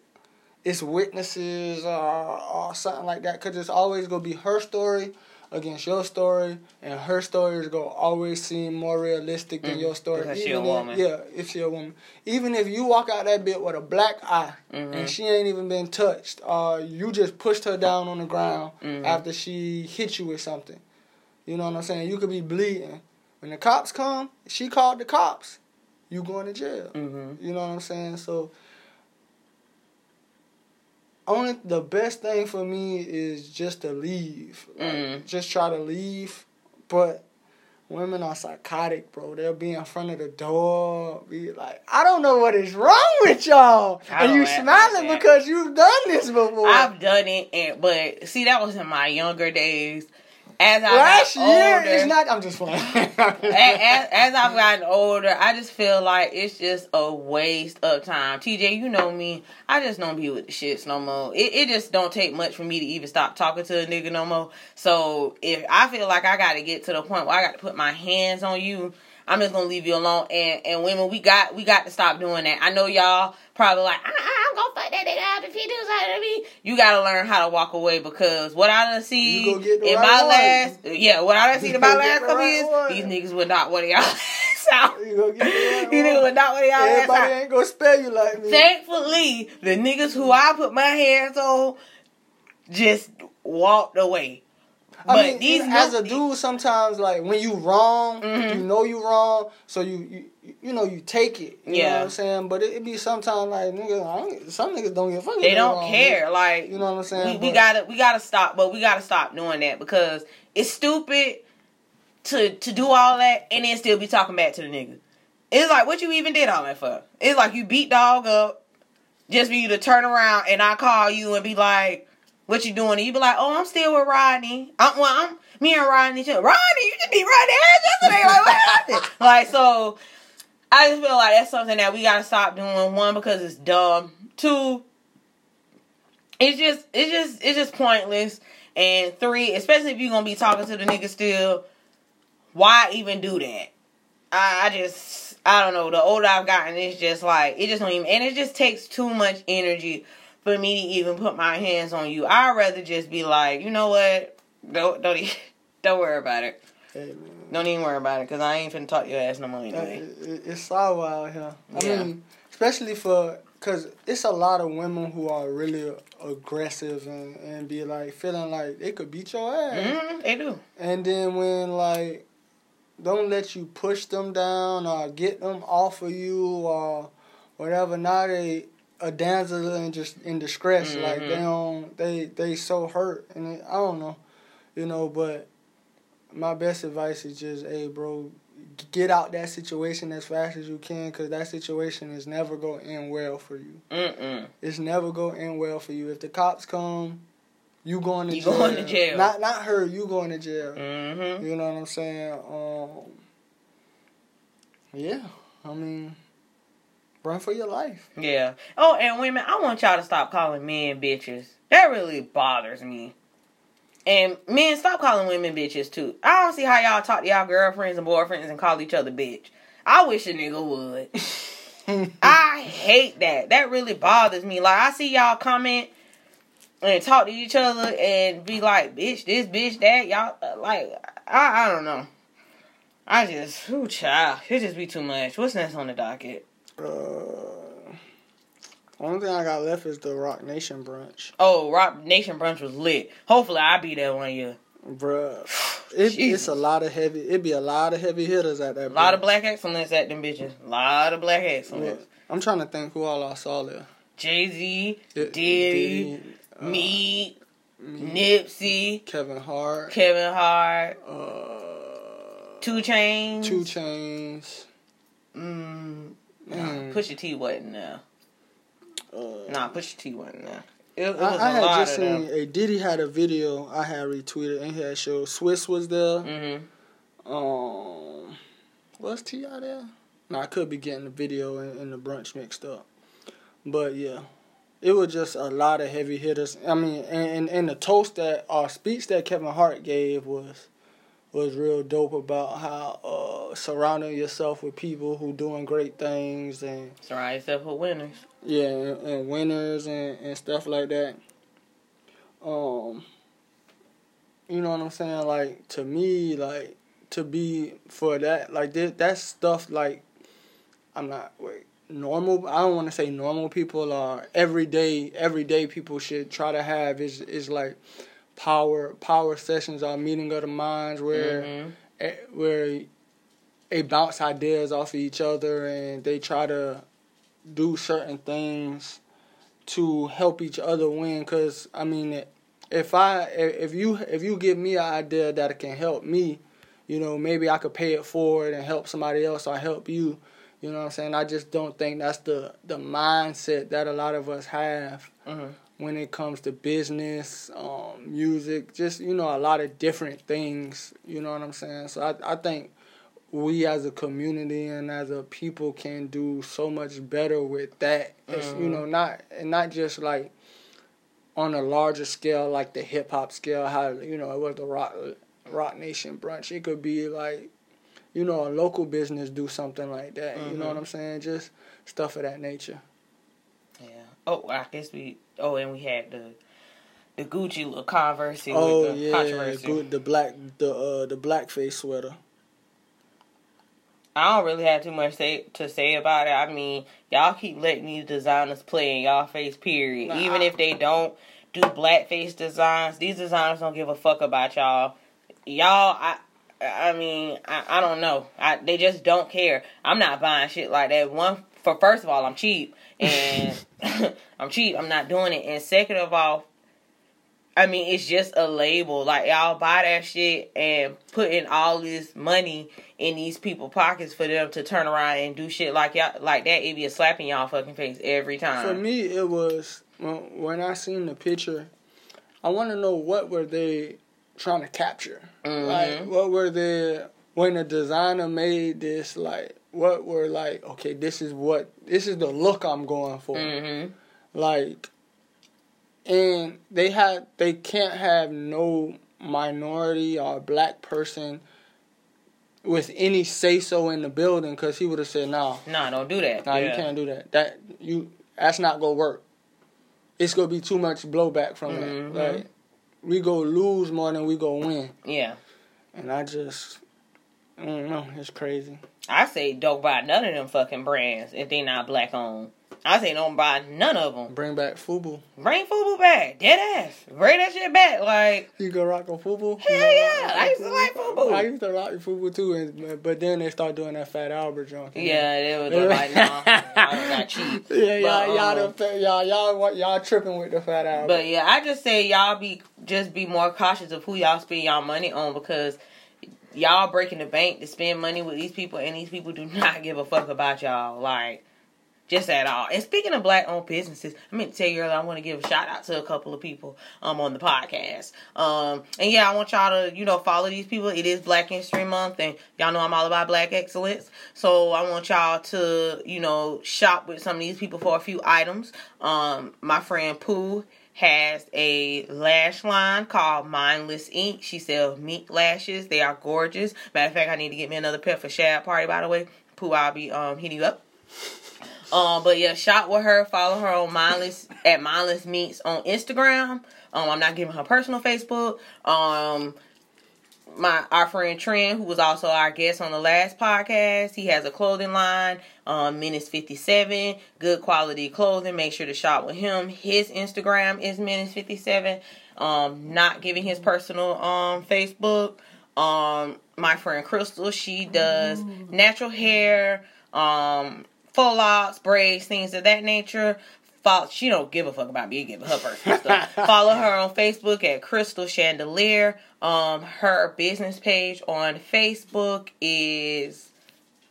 it's witnesses or, or something like that because it's always going to be her story against your story and her story is going to always seem more realistic than Mhm. your story Because she a Even if- yeah if she a woman even if you walk out that bit with a black eye Mhm. and she ain't even been touched or you just pushed her down on the ground Mhm. after she hit you with something you know what i'm saying you could be bleeding when the cops come she called the cops you going to jail Mm-hmm. you know what I'm saying? So only the best thing for me is just to leave. Like, Mhm. Just try to leave. But women are psychotic, bro. They'll be in front of the door, be like, I don't know what is wrong with y'all. And you smiling because you've done this before. I've done it, and but see, that was in my younger days. As I Last got year older, is not I'm just playing. as, as, I've gotten older, I just feel like it's just a waste of time. TJ, you know me. I just don't be with the shits no more. It, it just don't take much for me to even stop talking to a nigga no more. So if I feel like I got to get to the point where I got to put my hands on you, I'm just gonna leave you alone. And and women, we got we got to stop doing that. I know y'all probably like, "Ah, I'm gonna fuck that nigga up if he do something to me. You gotta learn how to walk away because what I done see You gonna get the in right my one. last yeah, what I done see in my You gonna get last the couple right years, one. these niggas would not want y'all ass out. you gonna get the right You niggas one. would not want y'all ass Everybody ain't gonna spell you like me. Thankfully, the niggas who I put my hands on just walked away. I But mean, these as a dude, sometimes like when you wrong, Mhm. you know you wrong, so you you, you know you take it. You know what I'm saying? But it, it be sometimes like nigga, I don't, some niggas don't give a fuck. They don't wrong. care. Like You know what I'm saying? we, we gotta we gotta stop but we gotta stop doing that because it's stupid to to do all that and then still be talking back to the nigga it's like what you even did all that for it's like you beat dog up just for you to turn around and i call you and be like what you doing and you be like oh i'm still with rodney i'm well i'm me and rodney rodney you just beat rodney ass yesterday like what happened like so i just feel like that's something that we gotta stop doing one because it's dumb two it's just it's just it's just pointless. And three, especially if you're gonna be talking to the nigga still, why even do that? I, I just I don't know. The older I've gotten, it's just like it just don't even and it just takes too much energy for me to even put my hands on you. I'd rather just be like, you know what? Don't don't e- don't worry about it. Man. Don't even worry about it because I ain't finna talk your ass no more Uh, anyway. it- it- it's sour out here. I Yeah. mean, especially for because it's a lot of women who are really aggressive and, and be like feeling like they could beat your ass. Mm, they do. And then when like don't let you push them down or get them off of you or whatever, now they a damsel in just in distress. Like they Mhm. don't they they so hurt and I don't know, you know. But my best advice is just, hey, bro, get out that situation as fast as you can because that situation is never gonna end well for you. Mm-mm. It's never gonna end well for you. If the cops come, you going to You jail. going to jail. Not not her. You going to jail. Mm-hmm. You know what I'm saying? Um, yeah, I mean, run for your life. Yeah. Oh, and women, I want y'all to stop calling men bitches. That really bothers me. And men, stop calling women bitches too. I don't see how y'all talk to y'all girlfriends and boyfriends and call each other bitch. I wish a nigga would. I hate that. That really bothers me. Like I see y'all comment and talk to each other and be like, "Bitch, this, bitch, that." Y'all uh, like, I, I don't know. I just, ooh, child, it just be too much. What's next on the docket? Uh, only thing I got left is the Roc Nation brunch. Oh, Roc Nation brunch was lit. Hopefully, I'll be there one year. Bruh, it, it's a lot of heavy. It be a lot of heavy hitters at that. A lot of black excellence at them bitches. A lot of black excellence. Yeah. I'm trying to think who all I saw there. Jay Z, Diddy, uh, me, Nipsey, Kevin Hart, Kevin Hart, uh, 2 Chainz, 2 Chainz. Mm, Mm. Pusha T wasn't there. Uh, Nah, Pusha T wasn't there. It, it was I, had just seen them. a Diddy had a video I had retweeted and he had showed Swizz was there. hmm Um, was Ti there? No, I could be getting the video and, and the brunch mixed up. But yeah, it was just a lot of heavy hitters. I mean, and, and, and the toast that our speech that Kevin Hart gave was was real dope about how uh, surrounding yourself with people who doing great things and Surround yourself with winners. yeah, and, and winners and, and stuff like that. Um, you know what I'm saying? Like to me, like to be for that, like that, that stuff. Like I'm not wait normal. I don't want to say normal people are everyday. Everyday people should try to have is is like power power sessions are meeting of the minds where Mhm. eh, where they bounce ideas off of each other and they try to do certain things to help each other win because i mean if i if you if you give me an idea that it can help me you know maybe i could pay it forward and help somebody else or help you you know what i'm saying i just don't think that's the the mindset that a lot of us have Mhm. When it comes to business um music just you know a lot of different things you know what i'm saying so i, I think we as a community and as a people can do so much better with that. It's, you know, not and not just like on a larger scale, like the hip hop scale. How you know it was the rock Roc Nation brunch. It could be like, you know, a local business do something like that. You know what I'm saying? Just stuff of that nature. Yeah. Oh, I guess we. Oh, and we had the the Gucci little controversy oh with the yeah, controversy. good, the black the uh the blackface sweater. I don't really have too much say, to say about it. I mean, y'all keep letting these designers play in y'all face, period. Nah. Even if they don't do blackface designs, these designers don't give a fuck about y'all. Y'all, I, I mean, I, I don't know. I, they just don't care. I'm not buying shit like that. One, for first of all, I'm cheap, and I'm cheap. I'm not doing it. And second of all, I mean, it's just a label. Like y'all buy that shit and put in all this money in these people pockets for them to turn around and do shit like y'all like that. It be a slap in y'all fucking face every time. For me, it was when, when I seen the picture. I want to know what were they trying to capture. Mhm. Like, what were they when the designer made this? Like, what were like? Okay, this is what this is the look I'm going for. hmm Like, and they had they can't have no minority or black person with any say so in the building because he would have said no. Nah, don't do that. Nah, you can't do that. That you that's not gonna work. It's gonna be too much blowback from Mhm. that. Like we go lose more than we go win. Yeah. And I just I don't know, it's crazy. I say don't buy none of them fucking brands if they not black owned. I say don't buy none of them. Bring back Fubu. Bring Fubu back, dead ass. Bring that shit back. Like You go rock a Fubu? hell yeah, I used to like Fubu. I used to rock Fubu too, and, but then they start doing that Fat Albert junk. Yeah, it was like I got cheap. Yeah, y'all, But, y'all, um, the, y'all, y'all, y'all tripping with the Fat Albert. But yeah, I just say y'all be just be more cautious of who y'all spend y'all money on because y'all breaking the bank to spend money with these people and these people do not give a fuck about y'all like just at all. And speaking of black owned businesses, I meant to tell you earlier I want to give a shout out to a couple of people um on the podcast. Um and yeah, I want y'all to, you know, follow these people. It is Black History Month and y'all know I'm all about black excellence. So I want y'all to, you know, shop with some of these people for a few items. Um my friend Pooh has a lash line called Mindless Ink. She sells mink lashes. They are gorgeous. Matter of fact, I need to get me another pair for Shad Party, by the way. Pooh, I'll be um hitting you up. Um, but yeah, shop with her. Follow her on mindless at mindless meets on Instagram. Um, I'm not giving her personal Facebook. Um, my our friend Trent, who was also our guest on the last podcast, he has a clothing line, um, Menace fifty seven, good quality clothing. Make sure to shop with him. His Instagram is Menace fifty seven. Um, not giving his personal um Facebook. Um, my friend Crystal, she does Ooh. natural hair, um, full locks, braids, things of that nature. Follow, she don't give a fuck about me giving her personal stuff. Follow her on Facebook at Crystal Chandelier. Um, her business page on Facebook is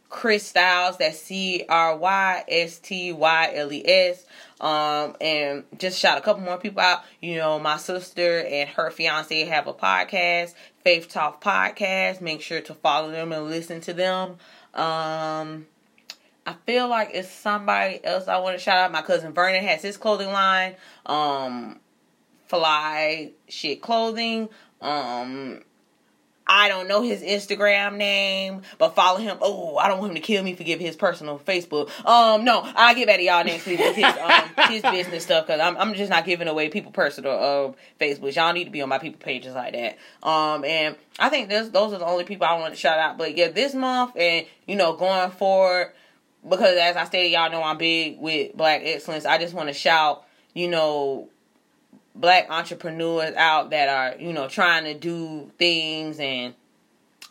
Crystyles. That's C R Y S T Y L E S. Um, and just shout a couple more people out. You know, my sister and her fiance have a podcast, Faith Talk Podcast. Make sure to follow them and listen to them. Um, I feel like it's somebody else I want to shout out. My cousin Vernon has his clothing line, um, Fly Shit Clothing. Um, I don't know his Instagram name, but follow him. Oh, I don't want him to kill me for giving his personal Facebook. Um, no, I'll get back to y'all next week with his um his business stuff because I'm I'm just not giving away people personal uh Facebook. Y'all need to be on my people pages like that. Um, and I think this those are the only people I want to shout out. But yeah, this month and you know going forward because as I stated, y'all know I'm big with black excellence. I just want to shout, you know, black entrepreneurs out that are, you know, trying to do things and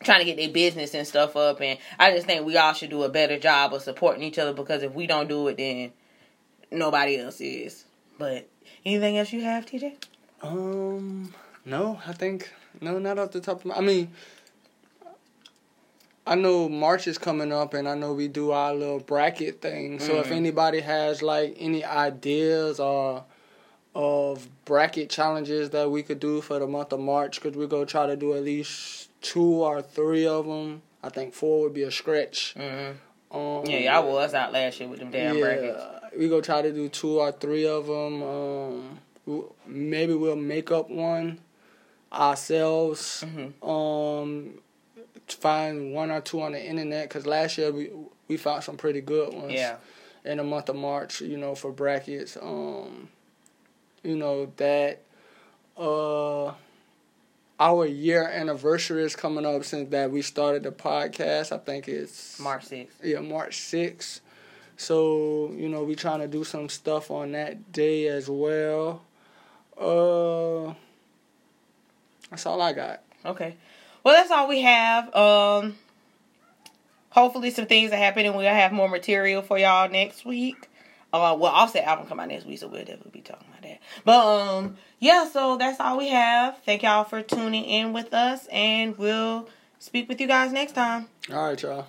trying to get their business and stuff up. And I just think we all should do a better job of supporting each other because if we don't do it, then nobody else is. But anything else you have, TJ? Um, no, I think no, not off the top of my. I mean, I know March is coming up, and I know we do our little bracket thing. So mm-hmm. if anybody has like any ideas or of bracket challenges that we could do for the month of March, because we're gonna try to do at least two or three of them. I think four would be a stretch. Mm-hmm. Um, yeah, y'all was out last year with them damn yeah, brackets. We gonna try to do two or three of them. Um, maybe we'll make up one ourselves. Mm-hmm. Um, find one or two on the internet because last year we we found some pretty good ones. Yeah. In the month of March, you know, for brackets, um, you know that, uh, our year anniversary is coming up since that we started the podcast. I think it's March sixth. Yeah, March sixth. So you know, we trying to do some stuff on that day as well. Uh, that's all I got. Okay. Well, that's all we have. Um, hopefully, some things are happening. We'll have more material for y'all next week. Uh, well, Offset album come out next week, so we'll definitely be talking about that. But um, yeah, so that's all we have. Thank y'all for tuning in with us, and we'll speak with you guys next time. All right, y'all.